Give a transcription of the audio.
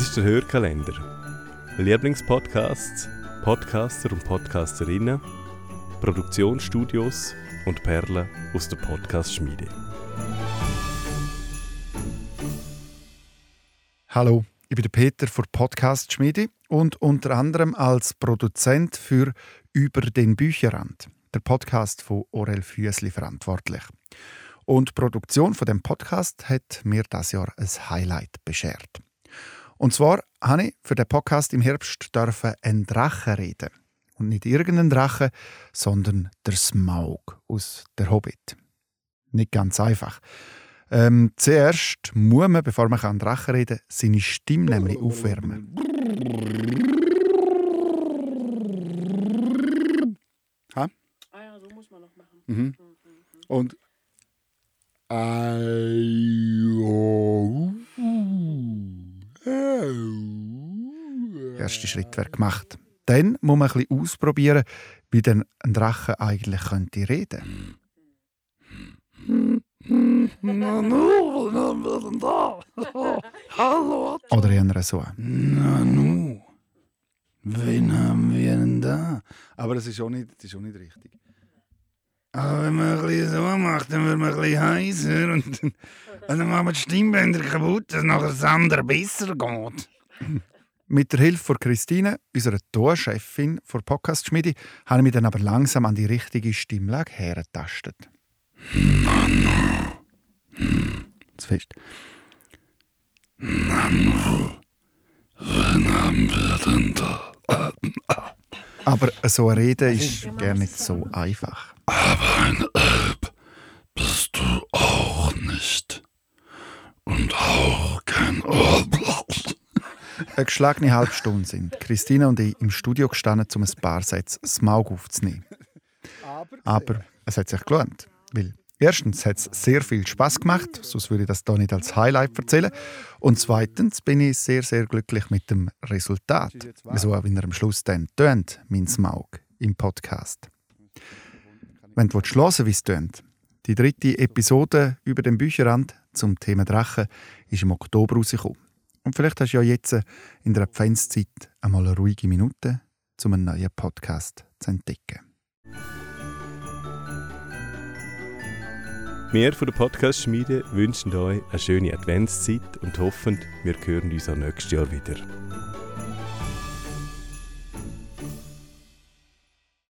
Das ist der Hörkalender. Lieblingspodcasts, Podcaster und Podcasterinnen, Produktionsstudios und Perlen aus der Podcast-Schmiede. Hallo, ich bin Peter von Podcast Schmiede und unter anderem als Produzent für Über den Bücherrand, der Podcast von Orel Füßli verantwortlich. Und die Produktion von dem Podcast hat mir das Jahr ein Highlight beschert. Und zwar habe ich für den Podcast im Herbst dürfen einen Drachen reden. Und nicht irgendeinen Drachen, sondern der Smaug aus der Hobbit. Nicht ganz einfach. Ähm, zuerst muss man, bevor man an Drachen reden kann, seine Stimme nämlich aufwärmen. Ha? Ah ja, so muss man noch machen. Mhm. Und. Der erste Schritt wäre gemacht. Dann muss man ein bisschen ausprobieren, wie denn ein Drache eigentlich könnte reden. Oder eher so. Nanu, wen haben wir denn da? Aber das ist auch nicht, das ist auch nicht richtig. Aber wenn man ein bisschen so macht, dann wird man ein bisschen heiser und, und dann machen wir die Stimmbänder kaputt, dass nachher das andere besser geht. Mit der Hilfe von Christine, unserer Torchefin der Podcast Schmiede, habe ich mich dann aber langsam an die richtige Stimmlage hergetastet. Zu fest. Nanu, wen haben wir denn da? Aber so ein Reden ist gar nicht so einfach. Aber ein Elb bist du auch nicht. Und auch kein Eine geschlagene halbe Stunde sind Christina und ich im Studio gestanden, um ein paar Sätze Smaug aufzunehmen. Aber es hat sich gelohnt, weil erstens hat es sehr viel Spaß gemacht, sonst würde ich das hier nicht als Highlight erzählen. Und zweitens bin ich sehr, sehr glücklich mit dem Resultat. So wie er am Schluss dann tönt, mein Smaug im Podcast. Wenn du hören wie es tönt, die dritte Episode über den Bücherrand zum Thema Drachen ist im Oktober rausgekommen. Und vielleicht hast du ja jetzt in der Adventszeit einmal eine ruhige Minute, um einen neuen Podcast zu entdecken. Wir von der Podcast-Schmiede wünschen euch eine schöne Adventszeit und hoffen, wir hören uns auch nächstes Jahr wieder.